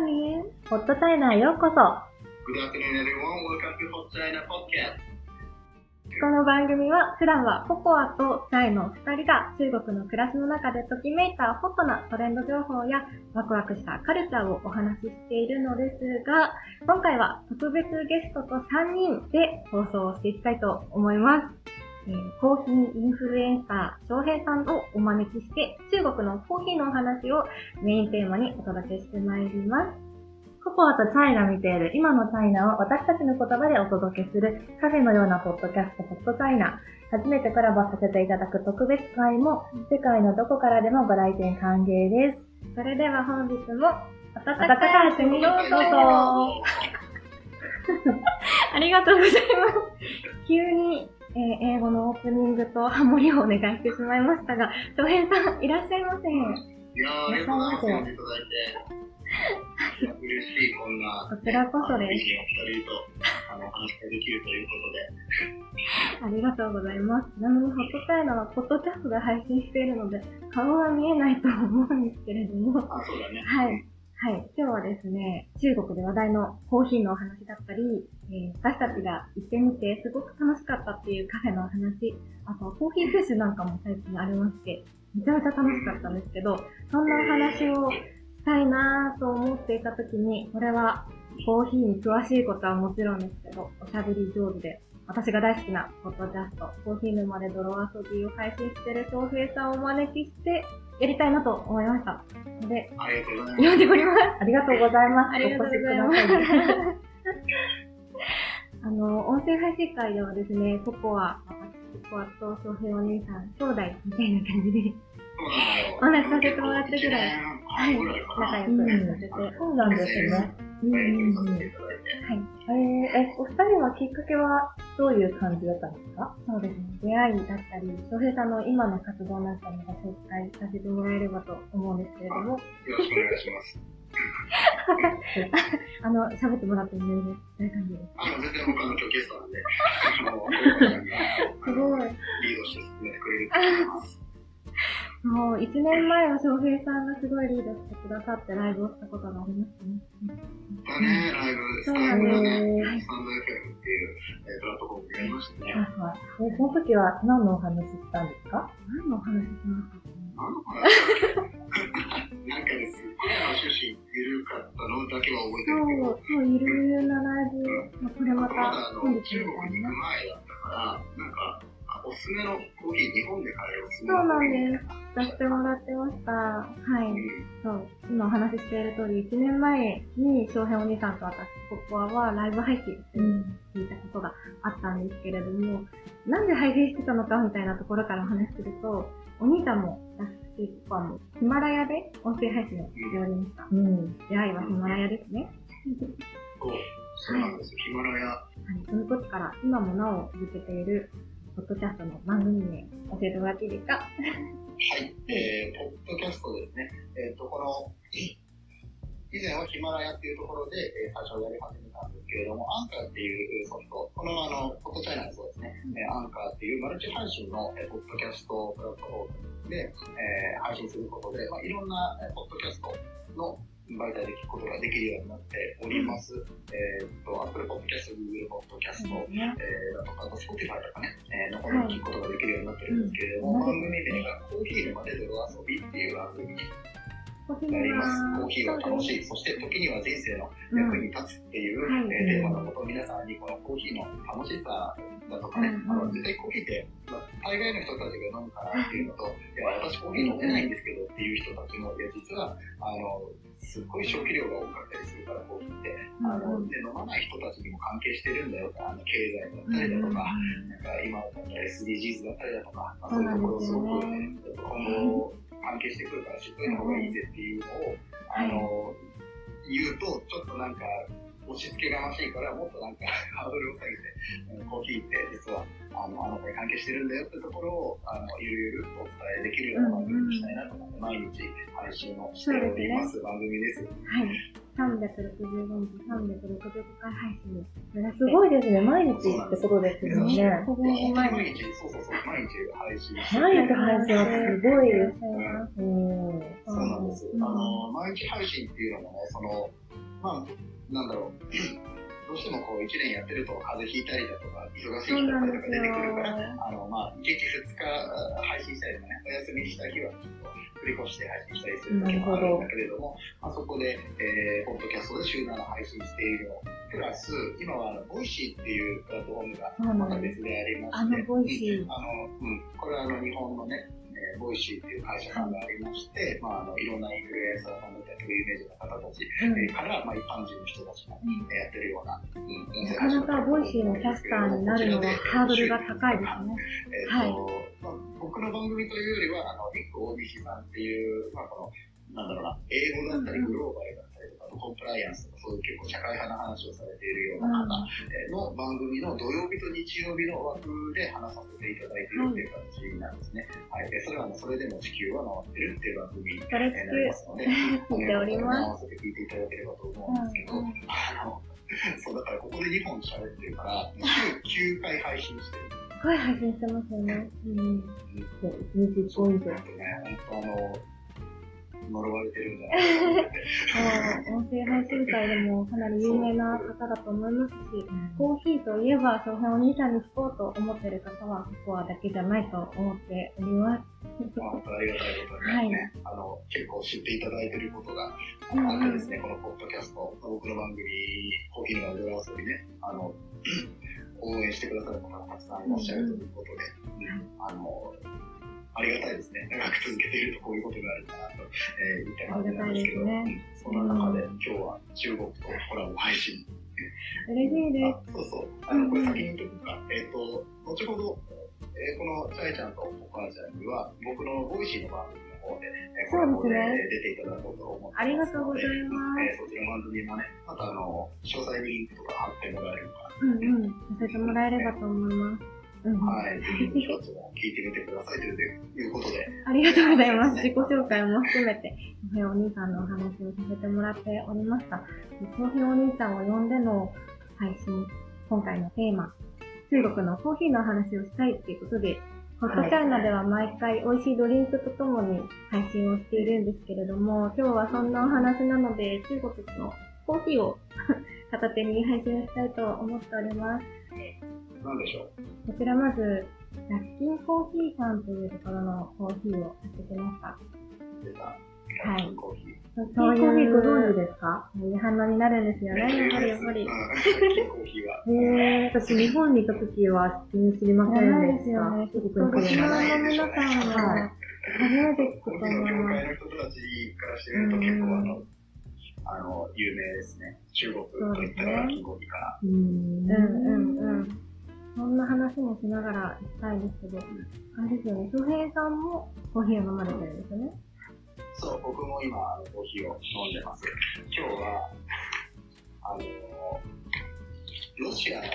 ホットチャイナへようこそ Good afternoon, everyone. Welcome to Hot China Podcast. この番組は普段はココアとチャイの2人が中国の暮らしの中でときめいたホットなトレンド情報やワクワクしたカルチャーをお話ししているのですが、今回は特別ゲストと3人で放送をしていきたいと思います。えーコーヒーインフルエンサー、翔平さんをお招きして、中国のコーヒーのお話をメインテーマにお届けしてまいります。ココアとチャイが見ている今のチャイナを私たちの言葉でお届けするカフェのようなポッドキャスト、ホットチャイナ。初めてコラボさせていただく特別会も世界のどこからでもご来店歓迎です。それでは本日も温かい国にようこそ。ありがとうございます。急に、えー英語のオープニングとハモリをお願いしてしまいましたが、翔平さんいらっしゃいませ。いやー、ありがとうございます。呼んでいただいて。嬉しい、こんな。こちらこそです二人と、あの、お話ができるということで。ありがとうございます。ちなみに、ホットチャイナはポッドキャストで配信しているので、顔は見えないと思うんですけれども、あ、そうだね。はい。はい。今日はですね、中国で話題のコーヒーのお話だったり、えー私たちが行ってみてすごく楽しかったっていうカフェのお話、あとコーヒーフェスなんかも最近ありまして、めちゃめちゃ楽しかったんですけど、そんなお話をしたいなぁと思っていた時に、これはコーヒーに詳しいことはもちろんですけど、おしゃべり上手で、私が大好きなポッドキャスト、コーヒー沼で泥遊びを配信してる翔平さんをお招きして、やりたいなと思いました。ので、ありがとうございます。読んでおります。ありがとうございます。ありがとうございますお越しください。あの、音声配信会ではですね、ココア、私、ココアと翔平お姉さん、兄弟みたいな感じで。お話しさせてもらってぐらいはい。仲良うんくさせて、そうなんですね。うんはいうんうん。はい。えーえ、お二人はきっかけはどういう感じだったんですか？そうですね、出会いだったり、翔平さんの今の活動なんかもご紹介させてもらえればと思うんですけれども、よろしくお願いします。あの、喋ってもらっても全然大丈夫です。あの、全然僕あの、今日ゲストなんで、すごい。リードして進めてくれると思います。もう、1年前は翔平さんがすごいリードしてくださってライブをしたことがありますね。だね、ライブ、スそうタイルなんです。がね、はい。スタンド FM っていう、えープラットフォームでやりましたね。はいはい。え、その時は何のお話ししたんですか？何のお話ししましたかねなんの？かななんかですごい趣旨緩かったのだけは覚えてるけど、そう、そう、ゆるゆるなライブ、まあ、これままだたあ中国に行く。前だったから、なんか、あおすすめのコーヒー、日本で買えるおすすめそうなんのコーヒー。です。出してもらってました。はい。うんそう。今お話ししている通り、1年前に翔平お兄さんと私、ここはライブ配信して聞いたことがあったんですけれども、なんで配信してたのかみたいなところからお話しすると、お兄さんも私、ここはもうヒマラヤで音声配信をしておりました。うん。出会いはヒマラヤですね。そう、そうなんですよ。ヒマラヤ。はい。その時から今もなお続けている、ポッドキャストの番組名、教えてもらっていいですか？はい、えー、ポッドキャストですね。えっ、と、この、以前はヒマラヤっていうところで、えー最初やり始めたんですけれども、アンカーっていうソフト、このあの、ポッドチャイナもそうですね、えーアンカーっていうマルチ配信の、えーポッドキャストプラットフォームで、えー配信することで、まあ、いろんな、えーポッドキャストの媒体で聞くことができるようになっております。えっ、と、Apple Podcast、Google Podcast、ね。えー、だとか、あと Spotify とかね、えー、の方で聞くことができるようになってるんですけれども、番組名がコーヒー沼で泥遊びっていう番組になります。コーーヒーは楽しい、そして時には人生の役に立つっていう、うんえーテーマのことを皆さんにこのコーヒーの楽しさだとかね、うんあの絶対コーヒーって、まあ、大概の人たちが飲むからっていうのと、いや、私コーヒー飲めないんですけどっていう人たちも、いや、実は、あの、すっごい消費量が多かったりするから、コーヒーって。あの、うん。で、飲まない人たちにも関係してるんだよあの、経済だったりだとか、なんか今だったら SDGs だったりだとか、まあ、そういうところすごく、えっと今後関係してくるから知っといた方がいいぜっていうのを、あの、言うと、ちょっとなんか、押し付けがましいから、もっとなんか ハードルを下げて、うんコーヒーって実は、あの、あなたに関係してるんだよってところを、あの、ゆるゆるお伝えできるような番組にしたいなと思って、毎日配信をしております番組です。はい。365日、365回配信目指してすごいですね。毎日ってことですよね。毎日。そうそうそう、毎日配信して毎日配信はすごいです。しゃいます。うん。そうなんです。毎日配信っていうのもね、その、まあ、なんだろう、どうしてもこう、一年やってると風邪ひいたりだとか、忙しい日だったりとか出てくるから、あの、まあ、一日二日配信したりとかね、お休みした日はちょっと繰り越して配信したりする時もあるんだけれども、まあ、そこで、えー、ポッドキャストで週7配信しているの。プラス、今はあの、ボイシーっていうプラットフォームが。また別でありまあして、のボイシーうんあの、うん、これはあの、日本のね、えーボイシーっていう会社さんがありまして、まあ、あの、いろんなインフルエンサーさんだったり、有名人の方たち、うん。えーから、まあ、一般人の人たちが、えーやってるような、うん、音声なかなかボイシーのキャスターになるのはハードルが高いですね。えーとまあ、僕の番組というよりは、あの、ニック大西さんっていう、まあ、この、なんだろうな、英語だったり、グローバルだったりとか、コンそういう結構社会派な話をされているような方えーの番組の土曜日と日曜日の枠で話させていただいているっていう形なんですね。はい。で、それはもうそれでも地球は回ってるっていう番組になりますので、聞いております。合わせて聞いていただければと思うんですけど、あの、そうだからここで2本喋ってるから、週9回配信してる。すごい配信してますよね。うん。そう一日一本以上。なんとね、本当あの、呪われてるんじゃな音声配信会でもかなり有名な方だと思いますし、コーヒーといえば、その辺お兄さんに聞こうと思ってる方は、ここはだけじゃないと思っております。本当ありがたいことにね、あの、結構知っていただいていることがうんあってですね、このポッドキャスト、僕の番組、コーヒー沼で泥遊びね、あの、応援してくださる方がたくさんいらっしゃるということで、うん。あの、ありがたいですね。長く続けているとこういうことがあるんだなと、えー、言いたい感じなんですけど、ありがたいうんそんな中で今日は中国とコラボ配信。嬉しいであそうそう。あの、これ先に言っとくか。えっ、と、後ほど、えーこのチャイちゃんとお母ちゃんには、僕のボイシーの番組の方で、えーコラボで出ていただこうと思ってますので。ありがとうございますえーそちらの番組もね、またあの、詳細にリンクとか貼ってもらえれば、す。うんうん。させてもらえればと思います。うん、はい、ぜひ一つも聞いてみてくださいということで、ありがとうございます。自己紹介も含めて、翔平お兄さんのお話をさせてもらっておりました。翔平お兄さんを呼んでの配信、今回のテーマ、中国のコーヒーの話をしたいっていうことで、ホットチャイナでは毎回美味しいドリンクとともに配信をしているんですけれども、今日はそんなお話なので、中国のコーヒーを片手に配信したいと思っております。なんでしょう。こちらまず、ラッキンコーヒーさんというところのコーヒーを買ってきました。出た、はいコーヒー。そうコーヒーご存知いうですか？いい反応になるんですよね、やっぱりやっぱり。うんコーヒーは。へー、私日本にいた時は全然知りませんでした。ね。中国に来リスナるまで。ーの皆さんは、初めて聞くと思います。業界の人たちからしてみると結構あの、あの、有名ですね。中国といったらラッキーコーヒーかな。うーんうんうんうん。そんな話もしながら行きたいですけど、あれですよね、翔平さんもコーヒーを飲まれてるんですよね。そう、僕も今、コーヒーを飲んでます。今日は、あの、ロシアの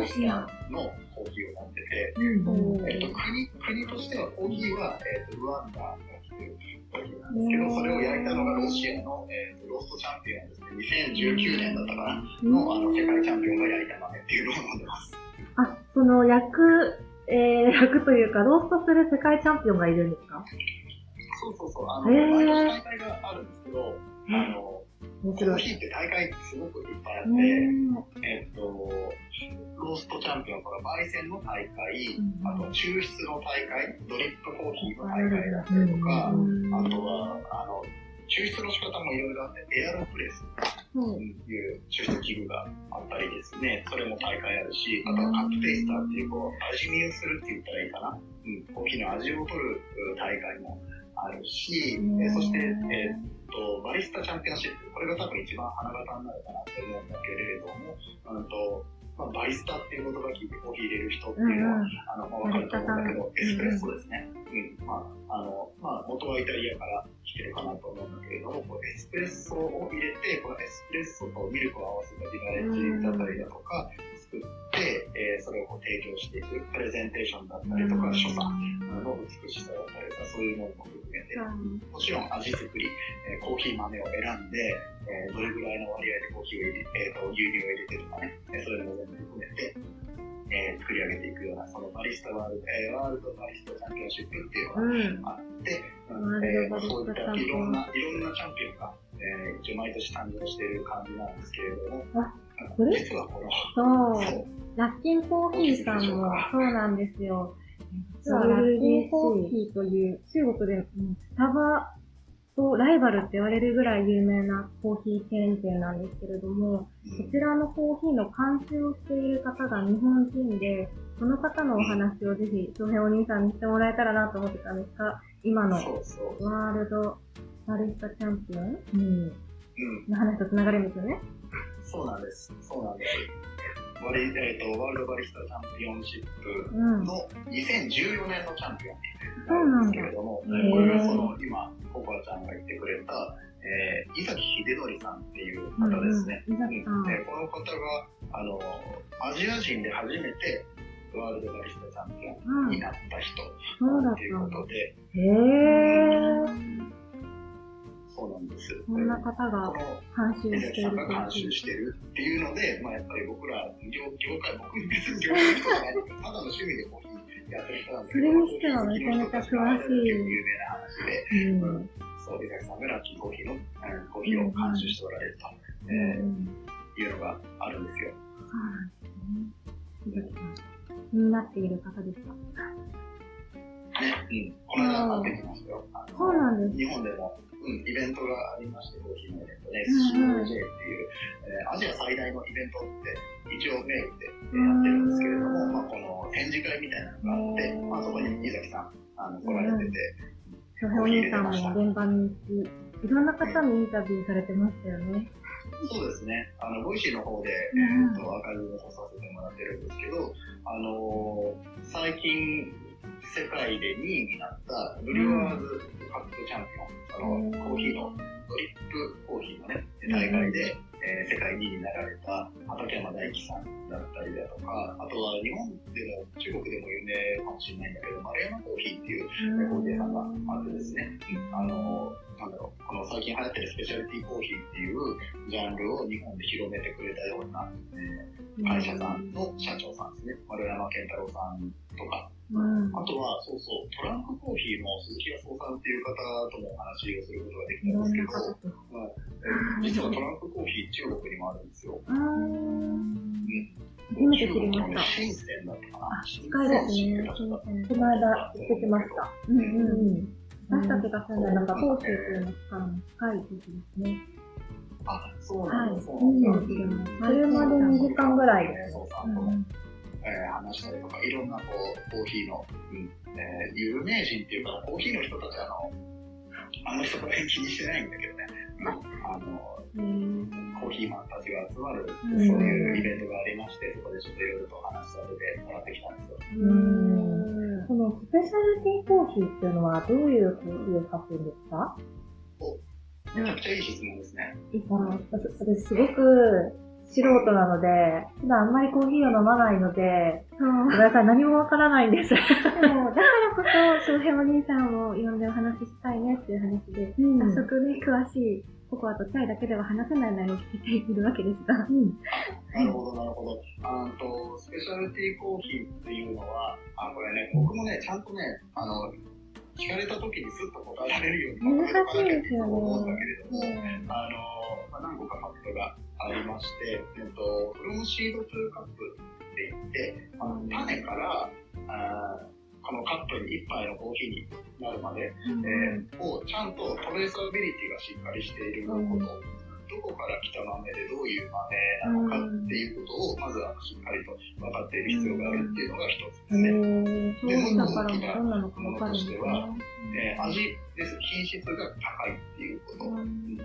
ロシアのコーヒーを飲んでて、うんえっと、国、国としてはコーヒーは、えっと、ルワンダが来てるコーヒーなんですけど、それを焼いたのがロシアの、えっと、ローストチャンピオンですね。2019年だったかなの、あの、世界チャンピオンが焼いた豆っていうのを飲んでます。あ、その焼く、えー、焼くというか、ローストする世界チャンピオンがいるんですか？そうそうそう。あの、大会があるんですけど、あの。コーヒーって大会すごくいっぱいあって、うんえっと、ローストチャンピオンから焙煎の大会、うんあと抽出の大会、ドリップコーヒーの大会だったりとか、うん。あとは、あの、抽出の仕方もいろいろあって、エアロプレスうんという抽出器具があったりですね、それも大会あるし、あとはカップテイスターっていう、こう、味見をするって言ったらいいかな。うん、コーヒーの味を取るうん大会もあるし、うん。えそして、えーっと、バリスタチャンピオンシップ、これが多分一番花形になるかなって思うんだけれども、うんと、まあ、バリスタっていう言葉聞いてコーヒー入れる人っていうのは、あの、まあわかると思うんだけど、エスプレッソですね。うん、まあ、あの、まあ、元はイタリアから来てるかなと思うんだけれども、こうエスプレッソを入れて、このエスプレッソとミルクを合わせたディナレッジだったりだとか、作って、えーそれをこう提供していく、プレゼンテーションだったりとか、所作の美しさだったりとか、そういうものも含めて、もちろん味作り、えーコーヒー豆を選んで、えーどれぐらいの割合でコーヒーを入れ、えーと牛乳を入れてとかね、えーそういうのも全部含めて、えー作り上げていくような、そのバリスタワールド、えーワールドバリスタチャンピオンシップっていうのがうん。あって、ワールドバリスタそういったいろんな、いろんなチャンピオンが、えー一応毎年誕生している感じなんですけれども、あこれ？そう。ラッキンコーヒーさんもそうなんですよ。実はラッキンコーヒーという中国でもスタバとライバルって言われるぐらい有名なコーヒーチェーン店なんですけれども、こちらのコーヒーの監修をしている方が日本人で、その方のお話をぜひ、翔平お兄さんにしてもらえたらなと思ってたんですが、今の。ワールドバリスタチャンピオン？の話と繋がるんですよね。そうなんです。そうなんです。バリえー、とワールドバリスタチャンピオンシップうん。の2014年のチャンピオンなんですけれども、へーこれがその今、ココアちゃんが言ってくれた、えー、伊崎秀則さんっていう方ですね。うんうんでこの方が、あの、アジア人で初めてワールドバリスタチャンピオうんンになった人そうだっということ。で、へー。そうなんです。こんな方こがの監修伊している監修してるっていうので、まあ、やっぱり僕ら業業界、僕別に業界の人じゃないけど、ただの趣味でコーヒーやってる人なんですけど、それにしてはめちゃめちゃ詳しい有名な話で、うん。そう、伊崎さんがラッキーコーヒーの、うんコーヒーを監修しておられると、うんえうんーいうのがあるんですよ。そうなんですね。気になっている方ですか？ね、うん。この間会ってきましたよ。そうなんです。日本でも、うん、イベントがありまして、コーヒーのイベントね、うんうん SCOJ っていう、えーアジア最大のイベントって一応メインでえーやってるんですけれども、うんまあ、この展示会みたいなのがあって、うんまあ、そこに伊崎さんあの来られてて、翔平お兄さんも現場に行き、いろんな方にインタビューされてましたよね。そうですね、あのボイシーの方で、うんえー、とアーカイブをさせてもらってるんですけど、あのー最近、世界で2位になったブリュワーズカップチャンピオン、あのコーヒーのドリップコーヒーのね、大会で、えー世界2位になられた畠山大樹さんだったりだとか、あとは日本でも中国でも有名かもしれないんだけど、丸山コーヒーっていうコーヒー屋さんがあってですね、あの、なんだろう、この最近流行ってるスペシャルティーコーヒーっていうジャンルを日本で広めてくれたような、えー会社さんの社長さんですね、丸山健太郎さんとか、うん。あとは、そうそう、トランクコーヒーの鈴木康夫さんっていう方ともお話をすることができたんですけど、な方と。え実はトランクコーヒー中国にもあるんですよ。初めて知りました中国のね深センだったかな。近いですね。この間行ってきました。うんううん。ん。私たちが住んでる中、東州というのからも近いですね。あ、そうはい。なんだ、そうなんだ。うん車で2時間ぐらいです。えー話したりとか、いろんなこう、コーヒーの、うんえー有名人っていうか、コーヒーの人たちあの、あの人こら辺気にしてないんだけどね、うんあの、うん。コーヒーマンたちが集まる、うん。そういうイベントがありまして、そこでちょっといろいろとお話しさせてもらってきたんですよ。うん。このスペシャルティーコーヒーっていうのはどういうコーヒーを買ってるんですか？めちゃくちゃいい質問ですね。あの私すごく素人なので、普段あんまりコーヒーを飲まないので、ごめんなさい、何もわからないんです。でも、だからこそ、翔平お兄さんを呼んでお話ししたいねっていう話で、うん早速ね、詳しいココアとチャイだけでは話せない内容を聞いているわけですが。うん。なるほど、なるほど。あのと、スペシャルティーコーヒーっていうのは、あ、これね、僕もね、ちゃんとね、あの、聞かれた時にスッと答えられるように、難しいですよね。思うん。だけれども、あの、まあ、何個かファクトがありまして、えっと、フロムシードトゥーカップって言って、あの種から、あーこのカップに一杯のコーヒーになるまで、うん。えーをちゃんとトレーサビリティがしっかりしていること、うんどこから来た豆でどういう豆なのかっていうことを、まずはしっかりと分かっている必要があるっていうのが一つですね。そうだからもどんなのかわかるんですね。えー味です。品質が高いっていうこと。うん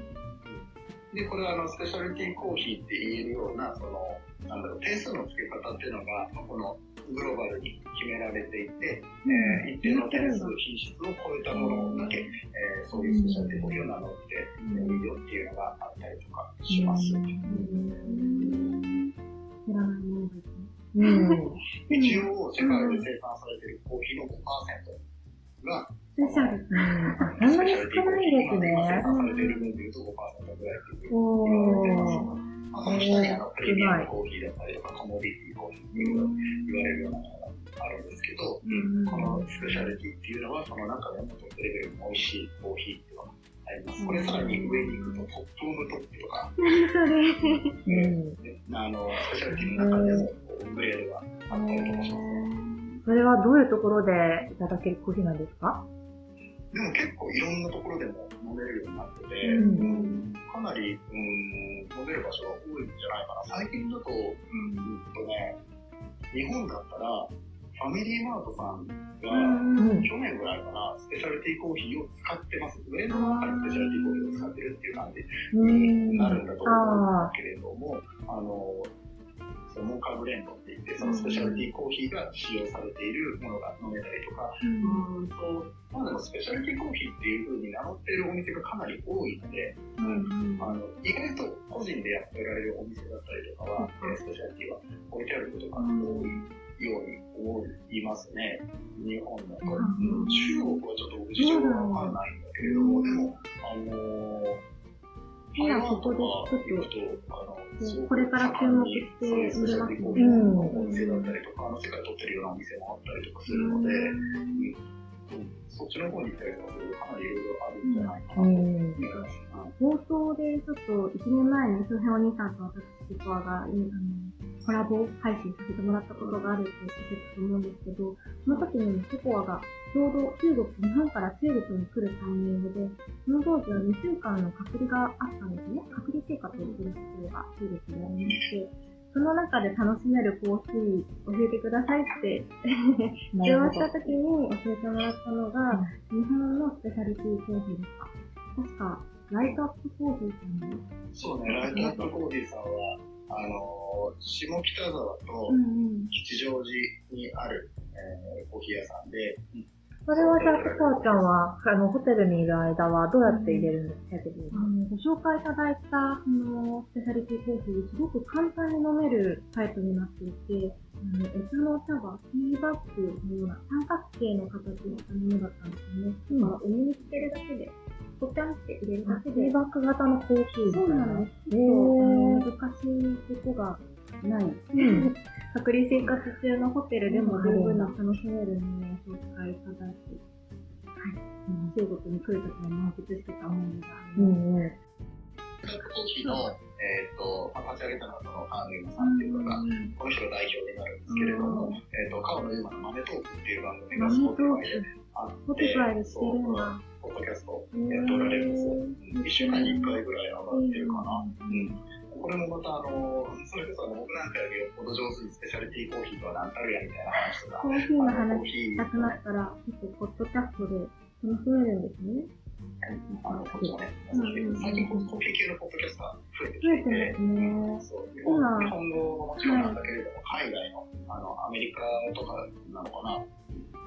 で、これはあの、スペシャルティーコーヒーって言えるような、その、なんだろう、点数の付け方っていうのが、まあこのグローバルに決められていて、えー一定の点数、品質を超えたものだけ、えーそういうスペシャルティコーヒーを名乗ってえーいいよっていうのがあったりとかします。知らないものですね。うん。一応、世界で生産されているコーヒーの5%が、スペシャル。うんあそんなに少ないんです今生ね。産されている分でいうと5%ぐらいっていうお言われてます。ー。まあ、その下にあのプレミアムコーヒーだったりとか、コモディティコーヒーっていう言われるようなものがあるんですけど、このスペシャルティっていうのは、その中でもトップレベルの美味しいコーヒーっていうのがあります。これさらに上に行くとトップオブトップとか。うん。ねあの、スペシャルティの中でもグレードがあったりとかします。それはどういうところでいただけるコーヒーなんですか？でも結構いろんなところでも飲めるようになってて、うん。かなり、うん、飲める場所が多いんじゃないかな。最近だと、うん。とね、日本だったら、ファミリーマートさんが、うん。去年ぐらいかな、スペシャルティーコーヒーを使ってます。ブレンドの中にスペシャルティーコーヒーを使ってるっていう感じうん。になるんだと思うんですけれども、あの、そのモーカーブレンドって言って、そのスペシャルティーコーヒーが使用されているものが飲めたりとか、うーんと、まあでもスペシャルティーコーヒーっていう風に名乗っているお店がかなり多いので、あの意外と個人でやってられるお店だったりとかは、えースペシャルティーは置いてあることが多いように思いますね。日本だと。うんうん。中国はちょっと僕事情がわかんないんだけれども、でも、あのー、今ここでちょっとこれから注目して。そういうスペシャルティーコーヒーのお店だったりとか、あの世界を取ってるようなお店もあったりとかするので、うん。そっちの方に行ったりとかするとかなりいろいろあるんじゃないかなと思います。うん。放送でちょっと1年前に周辺お兄さんと私とコアが、あの、コラボ配信させてもらったことがあるって言ってたと思うんですけど、その時にココアがちょうど中国、日本から中国に来るタイミングで、その当時は2週間の隔離があったんですね。隔離生活をする必要が中国にありまして、その中で楽しめるコーヒー教えてくださいって電話した時に教えてもらったのが、日本のスペシャリティコーヒーでした。確か、ライトアップコーヒーさんで。そうね、ライトアップコーヒーさんは、あのー下北沢とうんうん。吉祥寺にある、えーコーヒー屋さんで、それはじゃあ、ココアちゃんは、あの、ホテルにいる間はどうやって入れるんですか、あのご紹介いただいた、その、スペシャリティコーヒー、すごく簡単に飲めるタイプになっていて、あの、エサの茶がティーバッグのような三角形の形をしたものだったんですよね。うんお湯につけるだけで、ポチャンって入れるだけでティー、バッグ型のコーヒーそいうな。なんです。難しいことがない。うん。隔離生活中のホテルでも十分に楽しめるものを紹介いただい、中国に来るときに満喫してたものがあります。うん。うん。ライトコーヒーの、えっ、と、まあ、立ち上げたのはその、カーネルさん。っていうのが、この人が代表になるん。ですけれども、えっ、と、川野ゆうまの豆トークっていう番組がスポティファイであって、スポティファイでしてるん。だ。ドキャストやっておられるんですよ。1週間に1回ぐらい上がってるかな。うん。これもまたあの、それこそあの僕なんかよりよっぽど上手にスペシャルティーコーヒーとは何たるやみたいな話とか、コーヒーの話コーヒーしたくなったら、結構、ポッドキャストで楽しめるんですね。あの、こっちもね、うん最近コーヒー系のポッドキャスター増えてきてい。そう日本今日本語ももちろんなんだけれども、海外の、あの、アメリカとかなのかな、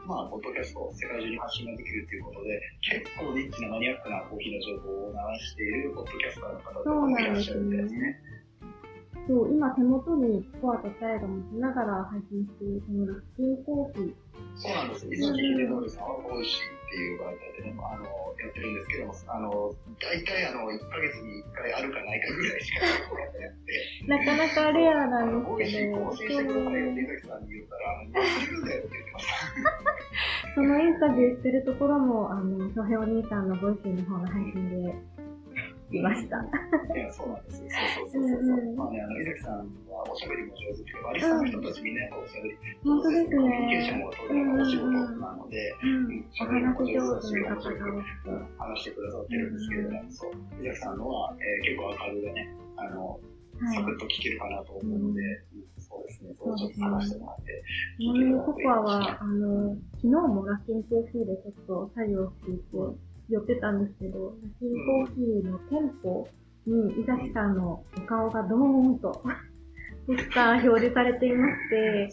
まあ、ポッドキャストを世界中に発信ができるっていうことで、結構ニッチなマニアックなコーヒーの情報を流しているポッドキャスターの方とかもいらっしゃるみたいですね。そう、今手元にコアとチャイが持ちながら配信しているこのラッキーコーヒー。そうなんです。伊崎秀則さんは美味しいっていう媒体でね、あの、やってるんですけども、あの、大体あの、1ヶ月に1回あるかないかぐらいしかやってなかなかレアなんですけ美味しい更ど、新してくださいよって伊崎さんに言ったら、あの、忘れるんだよって言ってました。そのインタビューしてるところも、あの、翔平お兄さんのボイスの方の配信で見ました。いや、そうなんですよ。そうそうそうそう。う。んうん。まあね、あの、伊崎さんはおしゃべりも上手で、バリスタの人たちみん。なやっぱおしゃべり本当ですコミュニケーションね。を取るのがお仕事なので、うん。お話上手な方が多くて。話してくださってるん。ですけれども、そう、伊崎さん。のは、えー結構明るでね、あの、サクッと聞けるかなと思うので、うん。そうですね、そうちょっと探してもらって、ちなみにココアは、あの、昨日もラッキンコーヒーでちょっと作業していて、寄ってたんですけど、コーヒーの店舗に井崎さんのお顔がドーンと ポスター表示されていまして、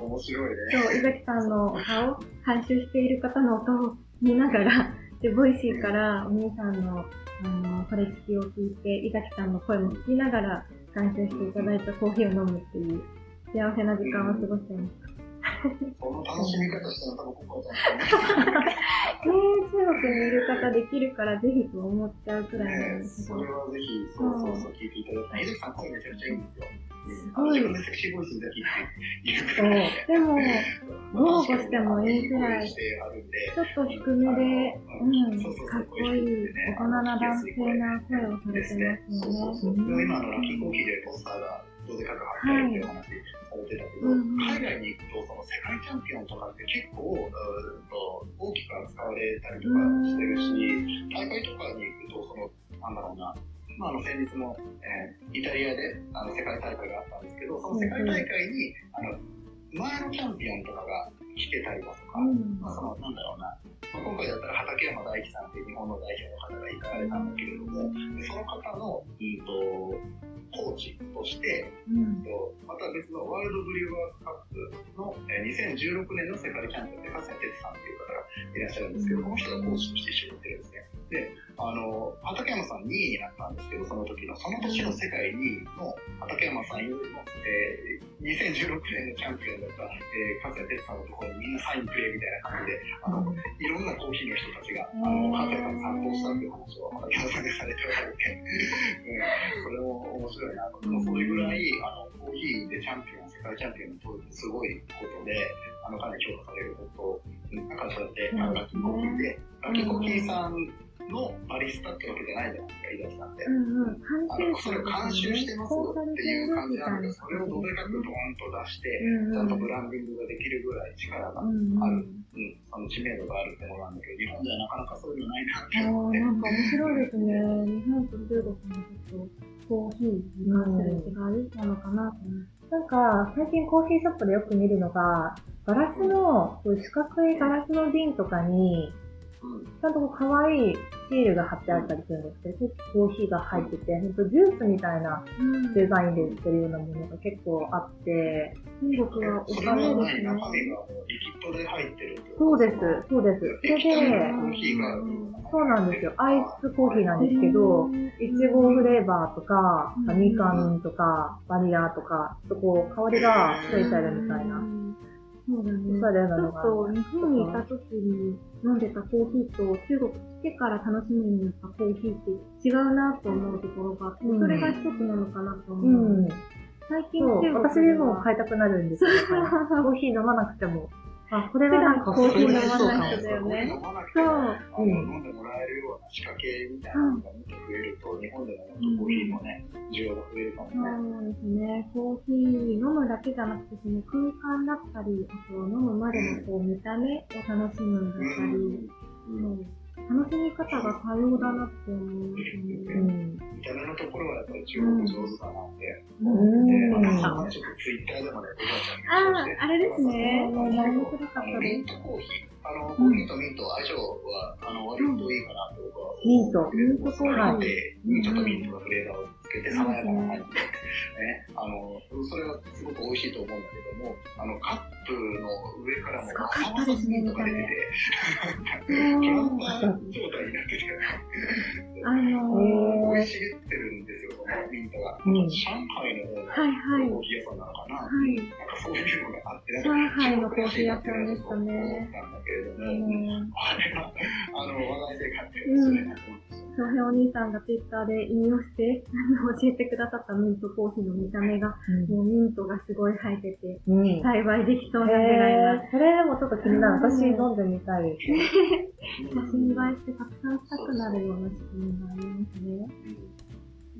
うん面白いね。そう、井崎さんの歌を監修している方の音を見ながら、で、ボイシーからお兄さんの、あの、これ聞きを聞いて、井崎さんの声も聞きながら監修していただいたコーヒーを飲むっていう幸せな時間を過ごしていました。その楽しみ方したの多分ここちゃん。ですね。中国にいる方できるからぜひと思っちゃうくらいなん。ですけどそれ。はぜひ、そうそうそう、聞いていただきたい。江崎さん。声めちゃくちゃいいん。ですよ。すごい自分でセクシーボイスだけ言う言うくらい。でも、豪語してもいいくらいちょっと低めで、うん、かっこいい、大人な男性な声をされてますよね。そうそうそう。今、あの、ラッキーコーヒーでポスターがどうでっていう話されてたけど、うん。海外に行くと、その世界チャンピオンとかって結構、大きく扱われたりとかしてるし、大会とかに行くと、その、なんだろうな、まあ、あの先日も、えーイタリアであの世界大会があったんですけど、その世界大会に、あの前のチャンピオンとかが来てたりだとか、うんまあ、そのなんだろうな、まあ、今回だったら畠山大樹さんっていう日本の代表の方が行かれたんだけれども、でその方の、うんと、コーチとして、うん。とまた別のワールドブリュワーズカップの、えー2016年の世界チャンピオンで、笠谷哲さんっていう方がいらっしゃるんですけど、この人がコーチとして一緒に行ってるんですね。で、あの、畠山さん2位になったんですけど、その時の、その年の世界2位の畠山さんよりも、えー2016年のチャンピオンだった、えー、笠谷哲さんのところにみんなサインプレーみたいな感じで、あの、いろんなコーヒーの人たちが、あの、笠谷さんに参考したっていう話を、畠山さんでされておられて、うん、それも面白いなと。それぐらい、あの、コーヒーでチャンピオン、世界チャンピオンに取るってすごいことで、あの、かなり評価されること、うんなんかそうやって、あの、ラッキーコーヒーで、ラッキーコーヒーさんのバリスタってわけじゃないじゃないですか、井崎さんって。うんうん。あの、それを監修してますよっていう感じなんで、それをどれだけドーンと出して、うんちゃんとブランディングができるぐらい力が、ううん、んうん。うん、その知名度があるってものなんだけど、日本ではなかなかそういうのないなってあ思って。ーなんか面白いですね。日本と中国のちょっとコーヒーに関する違いなのかなと思って。なんか、最近コーヒーショップでよく見るのが、ガラスの、四角いガラスの瓶とかに、うんちゃんとこう可愛いシールが貼ってあったりするんですけど、コーヒーが入ってて、ほんとジュースみたいなうんデザインで売ってるようなものが結構あって、中国はおしゃれのですね。中身がもうリキッドで入ってるそうです、そうです。それ液体で、のコーヒーが、そうなんですよ。アイスコーヒーなんですけど、いちごフレーバーとか、うんみかんとか、バニラとか、ちょっとこう、香りがついてるみたいな。そうだね。ちょ。っと日本にいた時に飲んでたコーヒーと中国来てから楽しみになったコーヒーって違うなと思うところがあって、うんそれが一つなのかなと思うう。ん。最近中国私でも買いたくなるんですよ。コーヒー飲まなくても。あ、これはなんか普段コーヒー飲まない人だよね。そう。飲ん。でもらえるような仕掛けみたいなのがもっと増えると、日本でももっとコーヒーのね、需要が増えるかもね。そう。ですね。コーヒー飲むだけじゃなくて、その空間だったり、あと飲むまでのこう見た目を楽しむん。だったり、うん楽しみ方が多様だなって思うね。ん。見た目のところはやっぱり中国上手だなって。うんで、うん私はちょっとツイッターでもね、僕たちゃんにああ、あれですね。面白かったですミン。トコーヒー。あの、コーヒーとミント相性は、あの、割といいかなと僕は思う。ミントミントコーヒーはい。ミントとミントのフレーバーをつけて爽やかな感じで。ね。あの、それはすごく美味しいと思うんだけども、あの、カップの上からもすごかったですねミントが出てて、うん決まった状態になってて、あのー、生い茂ってるんですよ、そのミントが。うん上海のコーヒー屋さんなのかな、はい。なんかそういうのがあって、上海のコーヒー屋さんでしたね思ったんだけれどあも、のあれは、あの、話題性があって、面白いなと思。翔平お兄さんがツイッターで引用して、教えてくださったミントコーヒーの見た目が、もうミントがすごい入ってて、栽培できそうなぐらいな。ー、それでもちょっと気になる。私飲んでみたいです。写真映えしてたくさんしたくなるような仕組みがありますね。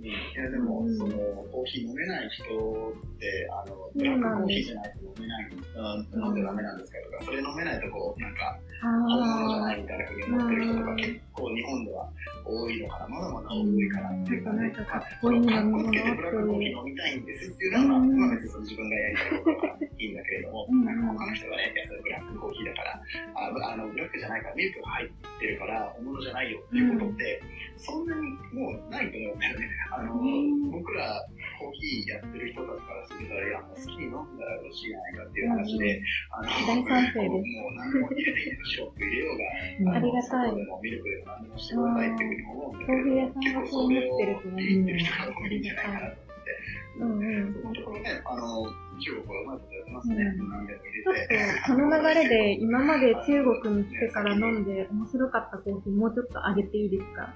いや、でも、その、コーヒー飲めない人って、あの、ブラックコーヒーじゃないと飲めない、うん、飲んでダメなんですかとか、それ飲めないとこう、なんか、本物じゃあないみたいなふうに思ってる人とか結構日本では多いのかな、まだまだ多いかなっていうかね。なん。かかっそこつけてブラックコーヒー飲みたいんですっていうのは、まあ別にその自分がやりたいことだからいいんだけれども、うん。なんか他の人がね、いやそれブラックコーヒーだから、あぶあのブラックじゃないからミルクが入ってるから本物じゃないよっていうことって、そんなにもうないと思うんだよね。あの、うん僕らコーヒーやってる人たちからすると、いや、もう好きに飲んだらよろしいじゃないかっていう話で、あの、大賛成ですもう何でも入れていいの、シロップ入れようが、うんありがたいでもミルクでも何でもしてくださいっていうふうに思うんだけど、コーヒー屋さんがそ言ってる人が多いんじゃないかなと思って。うんうん。そのところね、あの、中国はうまいことやってますね。うん何でも入れて。と、この流れで、今まで中国に来てから飲んで面白かったコーヒー、もうちょっとあげていいですか？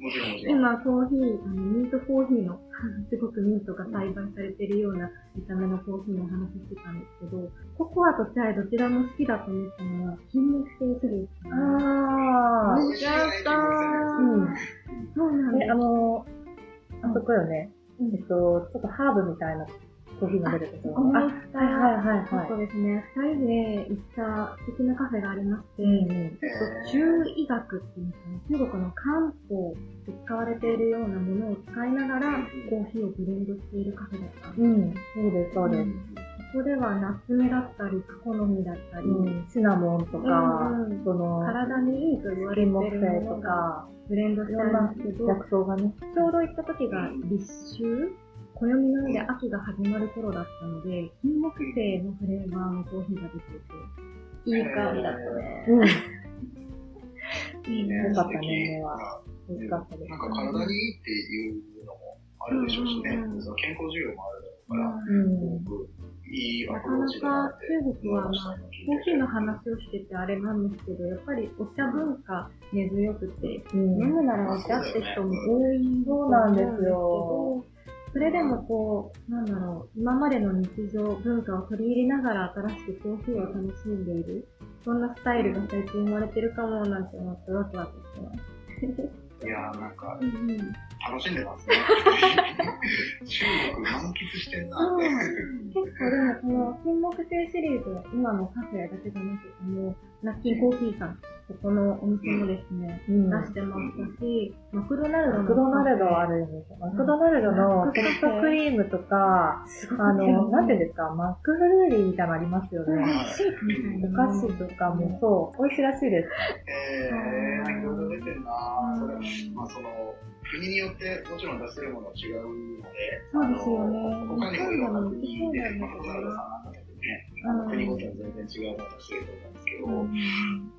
もちろんもちろん。今、コーヒー、あのミントコーヒーの、すごくミントが栽培されてるような見た目のコーヒーのお話してたんですけど、ココアとチャイどちらも好きだと思ったのは、金木犀すね。あ美味しいよねやったーうんそうなんですあ。の、あそこよね。えっと、ちょっとハーブみたいなコーヒーが出るところ。あ、はいはいはいはいそうですね、二人で行った素敵なカフェがありまして、うんうん。中医学っていうんですかね、中国の漢方で使われているようなものを使いながら、コーヒーをブレンドしているカフェだったんです。うん、そうです、そうです。ここではナツメだったり、クコの実だったり、うん、シナモンとか、うんうんその、体にいいと言われてるものがか、ブレンドしてあるんですけど、薬草がね。ちょうど行った時が立秋暦の上で秋が始まる頃だったので、金木犀のフレーバーのコーヒーが出ていて、いい香りだったね。うん。いいね。よかったね、目は。美味しかったです。なんか体にいいっていうのもあるでしょうしね、うんうんうんその健康需要もあるだろうから、うん。すごくいいアなプローチだなって中国は、まあ、コーヒーの話をしててあれなんですけど、やっぱりお茶文化根強くて、うん飲むならお茶って人も多いとそう思なんですよ。それでもこう、なんだろう、今までの日常文化を取り入れながら新しくコーヒーを楽しんでいる、そんなスタイルが最近生まれてるかもなんて思ってワクワクしてます。いやーなんかうんうん。楽しんでますね。中国満喫してんなって。結構でもこの金木犀シリーズは今のカフェだけじゃなくても、ラッキーコーヒーさん、ここのお店もですね、うん。出してましたし、マクドナルドのマクドナルドあるんですよ。マクドナルドのソフトクリームとか、あの、なんていうんですか、マックフルーリーみたいなのありますよね。おな。菓子とかもそう、美味しいらしいです。えー、いろいろ出てるなうんそれ、まあその、国によってもちろん出せるもの違うので、そうですよね他にもいろんな国で、マクドナルドさんなんかだとね、あの国ごとに全然違うもの出してると思うんですけど、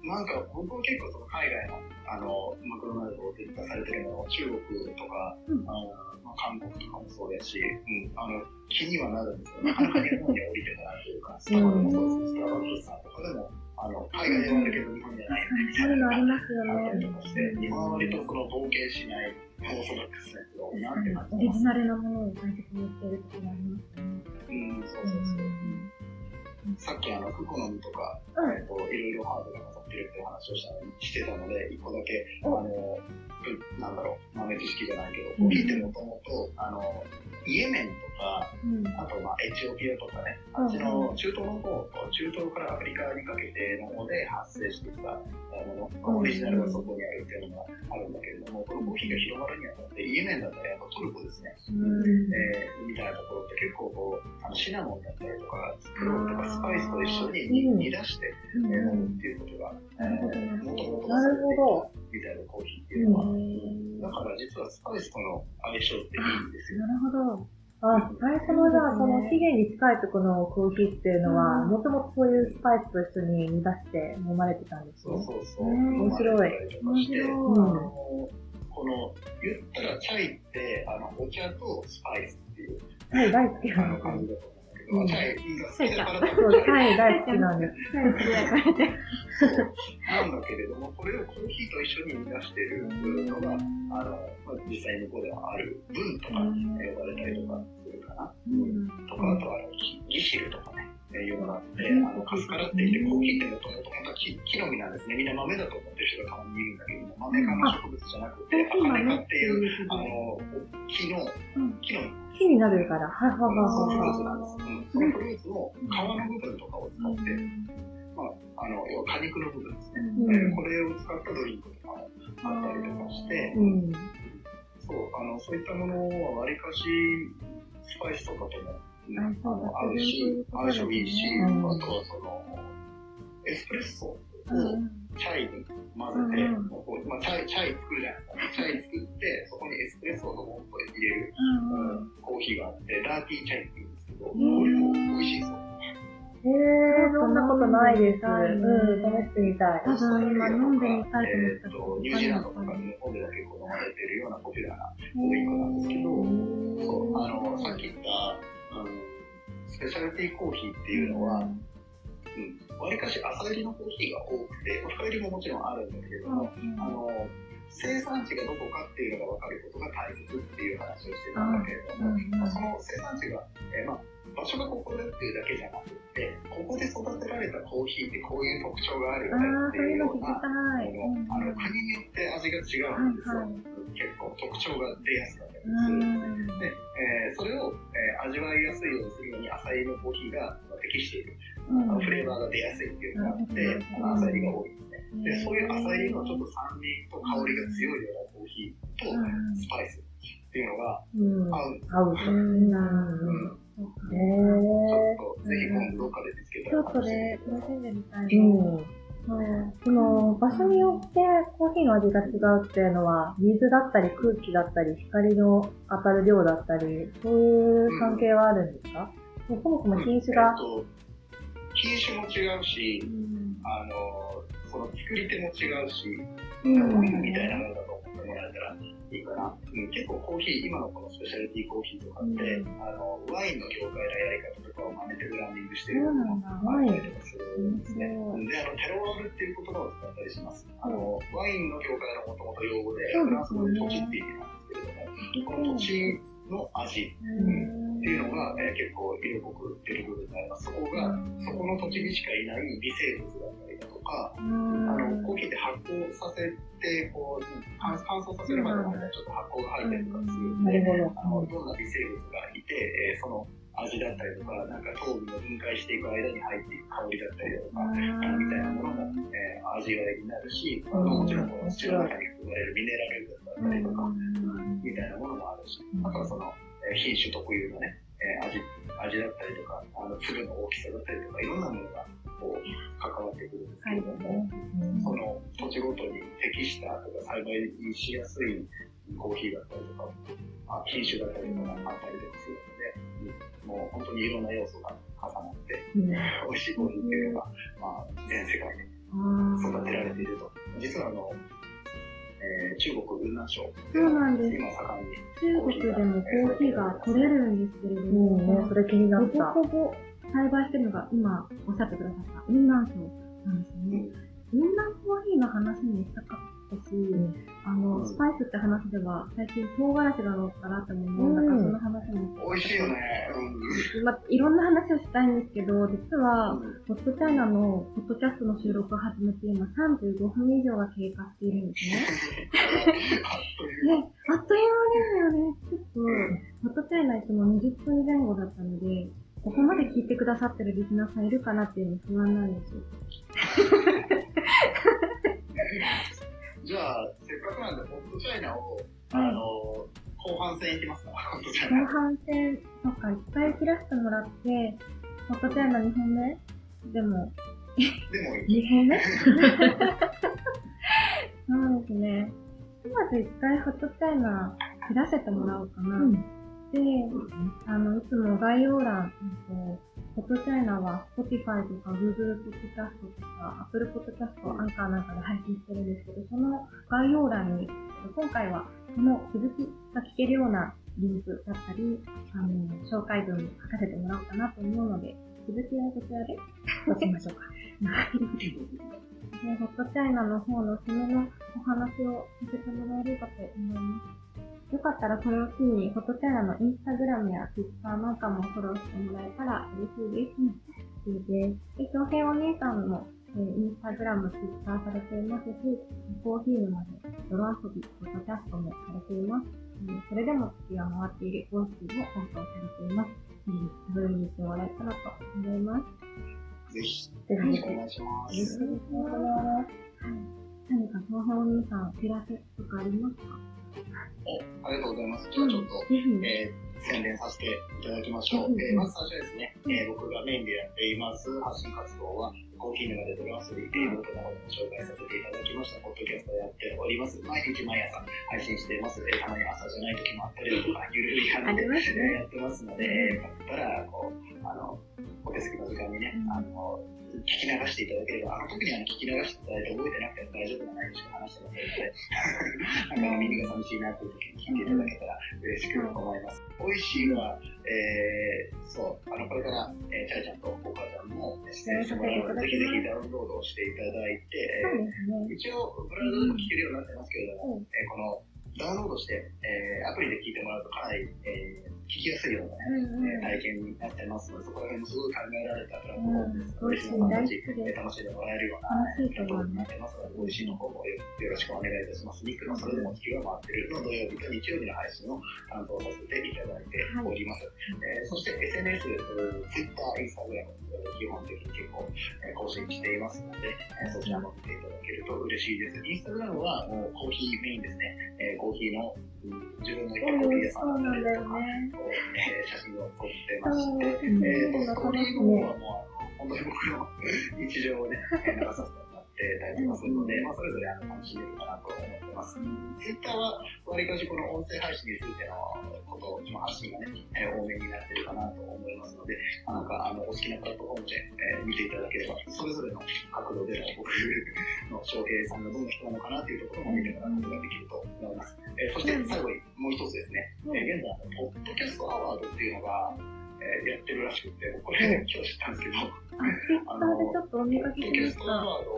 なんか僕は結構その海外のあのマクドナルドで出されてるもの、中国とか、うん。あのまあ、韓国とかもそうだし、うん、あの気にはなるんですけど、なかなか日本には降りてこないというか、スタバでもそうです、スタバックスさんとかでも、あの海外ではあるけど日本じゃない。よねみたそういうのありいなのがますよあったりねとかして、日本は割とその冒険しないオーソドックスなやつが多いなって感オじます。リジナルなものを大切にしているところがありますね。うん、そうそうそう。さっきあの、クコの実とか、うん。えっ、と、いろいろハーブが混ざってるっていう話をしたのにしてたので、一個だけ、あおの、ふなんだろう、豆知識じゃないけど、うん。コーヒーってもともと、あの、イエメンとか、うん。あと、まあ、エチオピアとかね、あっちの中東の方と、中東からアフリカにかけての方で発生してきたもの、オリジナルがそこにあるっていうのがあるんだけれども、このコーヒーが広まるにあたって、イエメンだったらやっぱトルコですね。うん。えーみたいなところって結構こう、あのシナモンだったりとか、クローブとかスパイスと一緒にうん。煮出して、えー飲むっていうことが、えー、もともとなるほど。みたいなコーヒーっていうのは、うんだから実はスパイスとの相性っていいんですよ。なるほど。あ、最初のじゃあ、その起源に近いところのコーヒーっていうのは、うんもともとそういうスパイスと一緒に煮出して飲まれてたんですそうね。そうそう。うん面白い面白いあのこの、言ったらチャイって、あの、お茶とスパイスっていう、はい、大好きなんです感じだと思うん。だけど、チャイが好きだか。ら多そう、分チャイ大好きなんです。なんだけれども、これをコーヒーと一緒に煮出してるのが、あの、まあ、実際向こうではある文とか呼ばれたりとかするかな。うん。とか、あとはあのギギシルとかね、えーいうのがあって、あの、カスカラって言って、コーヒーってもともと本当は木木の実なんですね。みんな豆だと思ってる人がたまにいるんだけども、豆科の植物じゃなくて、アカネ科っていう、あの、木のうん、木の木になるから、はいはいフルーツはなんです。うんそのフルーツの皮の部分とかを使って、まあ、あの、要は果肉の部分ですね。これを使ったドリンクとかもあったりとかして。そう、あの、そういったものはわりかし、スパイスとかとも、うんあそうだあの合うし、相性いいし、うんあとはその、エスプレッソをチャイに混ぜて、まあ、チャイ、チャイ作るじゃないですか。チャイ作って、そこにエスプレッソをドボンと入れる、コーヒーがあって、ダーティーチャイって言うんですけど、これも美味しいですよ。へえー、そんなことないです。うん、試してみたい。多分今飲んでみたいと思った。ニュージーランドとか日本では結構飲まれてるようなポピュラーなドリンクなんですけど、そう、あの、さっき言った、うん、スペシャルティーコーヒーっていうのは、わり、うん、かし朝入りのコーヒーが多くて、深入りももちろんあるんだけれども、あの、生産地がどこかっていうのが分かることが大切っていう話をしてたんだけれども、まあ、その生産地が、えー、まあ、場所がここだっていうだけじゃなくて、ここで育てられたコーヒーってこういう特徴があるよねっていうような、あの国によって味が違うんですよ。結構特徴が出やすかったりする。で、えー、それを、えー、味わいやすいようにするのに、浅入りのコーヒーが適している。うん、フレーバーが出やすいっていうのがあって、浅入りが多いですね。で、そういう浅入りのちょっと酸味と香りが強いようなコーヒーとスパイスっていうのが合う。合う。うんへえ。ちょっと、ぜひ今度どっかで見つけたら。ちょっとで、楽しんでみたい。うん。その場所によってコーヒーの味が違うっていうのは水だったり空気だったり光の当たる量だったりそういう関係はあるんですか、うん、そもそも品種が、えっと、品種も違うし、うん、あのその作り手も違うし、うん、みたいなものもらえたらいいかな。うん、結構コーヒー、今のこのスペシャリティコーヒーとかって、うん、あの、ワインの業界のやり方とかを真似てブランディングしてるのもあったりとかするんですね。で、あの、テロワールっていう言葉を使ったりします。あの、ワインの業界のもともと用語で、フランス語で土地って意味なんですけれども、この土地の味、うん、っていうのが、えー、結構色濃く出る部分になります。そこが、そこの土地にしかいない微生物だったりか、あの、コーヒーって発酵させて、こう、乾燥させるまでの間ちょっと発酵が入ったりとかする。ん。で、あの、いろんな微生物がいて、えー、その、味だったりとか、なんか糖分が分解していく間に入っていく香りだったりだとか、みたいなものが、えー、味わいになるし、あのもちろんこの土の中に含まれるミネラルだったりとか、みたいなものもあるし、あとはその、品種特有のね、え味、味だったりとか、あの粒の大きさだったりとか、いろんなものがこう関わってくるんですけれども、その土地ごとに適したとか栽培しやすいコーヒーだったりとか、まあ、品種だったりとかあったりとかするので、もう本当にいろんな要素が重なって、うん、美味しいコーヒーっていうのが、まあ、全世界で育てられていると。実はあの、えー、中国雲南省そうなんです。今盛んに。中国でもコーヒーが取れるんですけれども、ね、それ気になった。ほぼほぼ栽培してるのが今おっしゃってくださった雲南省なんですよね。雲南コーヒーの話もしたかったし、あの、スパイスって話では、最近唐辛子が乗ったらって思うんだから、その話も。美味しいよね。うん。まあ、いろんな話をしたいんですけど、実は、ホットチャイナのホットキャストの収録を始めて今35分以上が経過しているんですね。ね、あっという間ですよね。ちょっと、ホットチャイナいつも20分前後だったので、ここまで聞いてくださってるリスナーさんいるかなっていうの不安なんですよ。じゃあ、せっかくなんで、ホットチャイナを、あの、後半戦いきますか、ホットチャイナ。後半戦、そっか、いっぱい切らせてもらって、ホットチャイナ2本目？でも、でもいい。2本目？そうですね。まず一回ホットチャイナ切らせてもらおうかな。うんで、であの、いつも概要欄、ホットチャイナは Spotify とか Google Podcast とか Apple Podcast、アンカーなんかで配信してるんですけど、その概要欄に、今回はその続きが聞けるようなリンクだったり、あの、紹介文書かせてもらおうかなと思うので、続きはこちらでおしましょうか。で、ホットチャイナの方の締めのお話をさせてもらえればと思います。よかったらこのうちにフォトチャイナのインスタグラムやツイッターなんかもフォローしてもらえたら嬉しいです。うん、です。で、京平お姉さんの、えー、インスタグラム、ツイッターされていますし、コーヒー沼で泥遊び、フォトキャストもされています。うん、それでも月が回っているコーヒーも放送されています。うん、遊びに行ってもらえたらと思います。ぜひ、よろしくお願いします。よろしくお願いします。はい。何か京平お兄さん、お知らせとかありますか？ありがとうございます。じゃあちょっと、えー、宣伝させていただきましょう。えー、まず最初ですね、えー、僕がメインでやっています発信活動は、コーヒー沼でドラマスリー、リモートなども紹介させていただきました、ポッドキャストをやっております。毎日毎朝配信しています。えーたまに朝じゃない時もあったりだとか、ゆるい感じで、ね。えーやってますので、えーよかったら、こう、あの、お手すきの時間にね、あの、聞き流していただければ、あの時にあの聞き流していただいて覚えてなくても大丈夫な内容しか話してませんので、なんか耳が寂しいなという時に聞いていただけたら嬉しく思います。美味しいのは、えー、そう、あの、これから、えー、チャイちゃんとお母ちゃんも出演してもらうので、ぜひぜひダウンロードをしていただいて、ね。一応、ブラウザでも聞けるようになってますけれども、えーこの、ダウンロードして、えーアプリで聞いてもらうとかなり、えー聞きやすいようなね、うんうんえー体験になってますので、そこら辺もすごい考えられたプラットフォームです。うん美味しいのさんたち、楽しんでもらえるようなプラットフォームになってますので、美味しいの方もよよろしくお願いいたします。ニックのそれでも地球が回ってるの土曜日と日曜日の配信を担当させていただいております。えーそして SNS、Twitter、Instagram、基本的に結構、えー更新していますので、えーそちらも見ていただけると嬉しいです。Instagram はもうコーヒーメインですね。えーコーヒーの、うん自分の行ったコーヒー屋さんだったりとか、ね。こうえー写真を撮ってまして、うんえーと、ストーリーの方ねはもう、本当に僕の日常をね、えー流させてってたりとかするので、まあ、それぞれあの楽しめるかなと思ってます。ツイッターは、わりかしこの音声配信についてのこと、まあ、発信がね、えー多めになってるかなと思いますので、なんか、あの、お好きなプラットフォームで、えー見ていただければ、それぞれの角度での僕の翔平さんがどんな人なのかなっていうところも見てもらうことができると思います。えーそして最後にもう一つですね、えー現在、あのポッドキャストアワードっていうのが、えーやってるらしくて、僕これ、今日知ったんですけど、ツイッターでちょっとお見かけポッドキャスト。ワード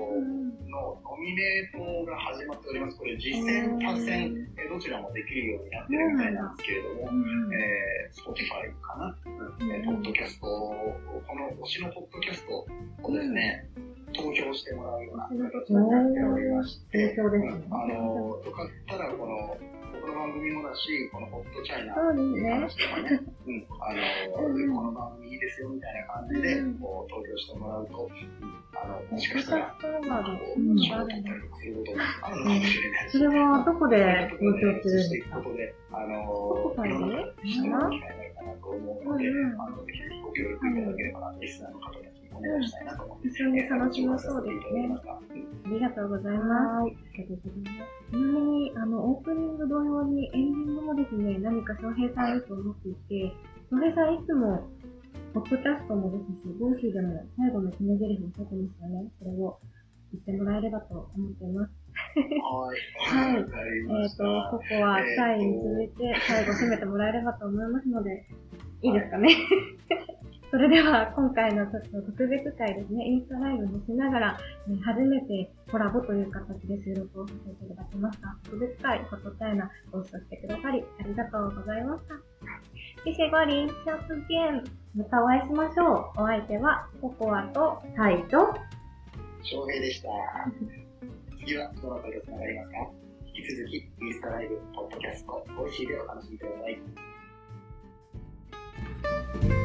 のノミネートが始まっております。これ、実践、他戦、えーどちらもできるようになってるみたいなんですけれども、えー、Spotify かな、えーポッドキャストを、この推しのポッドキャストをですね、投票してもらうような形になっておりまして、好評ですね。あのよかったら、この、僕の番組もだし、このホットチャイナそうですね。話とかね、うん、あの、うん。この番組いいですよみたいな感じで、うん。こう、投票してもらうと、うんあの、もしかしたら、ストアワード、こうんう、賞を取ったりとかすることもあるのかもしれないしそれはどこで投票するんしていですか？あの、いろんなでことにしてもらう機会になるかなと思うので、うんうん。あの、ぜひご協力いただければな、リスナーの方たちにお願いしたいなとそうですね。うんありがとうございます。はい。ありがとうございます。ちなみに、あの、オープニング同様にエンディングもですね、何か翔平さんいいと思っていて、翔平さんいつも、ポッドキャストもですし、ボイシーでも最後の決め台詞を書くんですよね。それを言ってもらえればと思っています。はい。はいえっ、ました。と、ここはチャイに続いて最後締めてもらえればと思いますので、いいですかね？それでは、今回のちょっと特別回ですね、インスタライブもしながら、えー初めてコラボという形で収録をさせていただきました。特別回、フォトチャイナ、ご視聴してくださり、ありがとうございました。谢谢光臨、シャープゲン。またお会いしましょう。お相手は、ココアとタイと、翔平でした。次はどなたとつながりますか？引き続き、インスタライブ、ポッドキャスト、ボイシーでお楽しみください。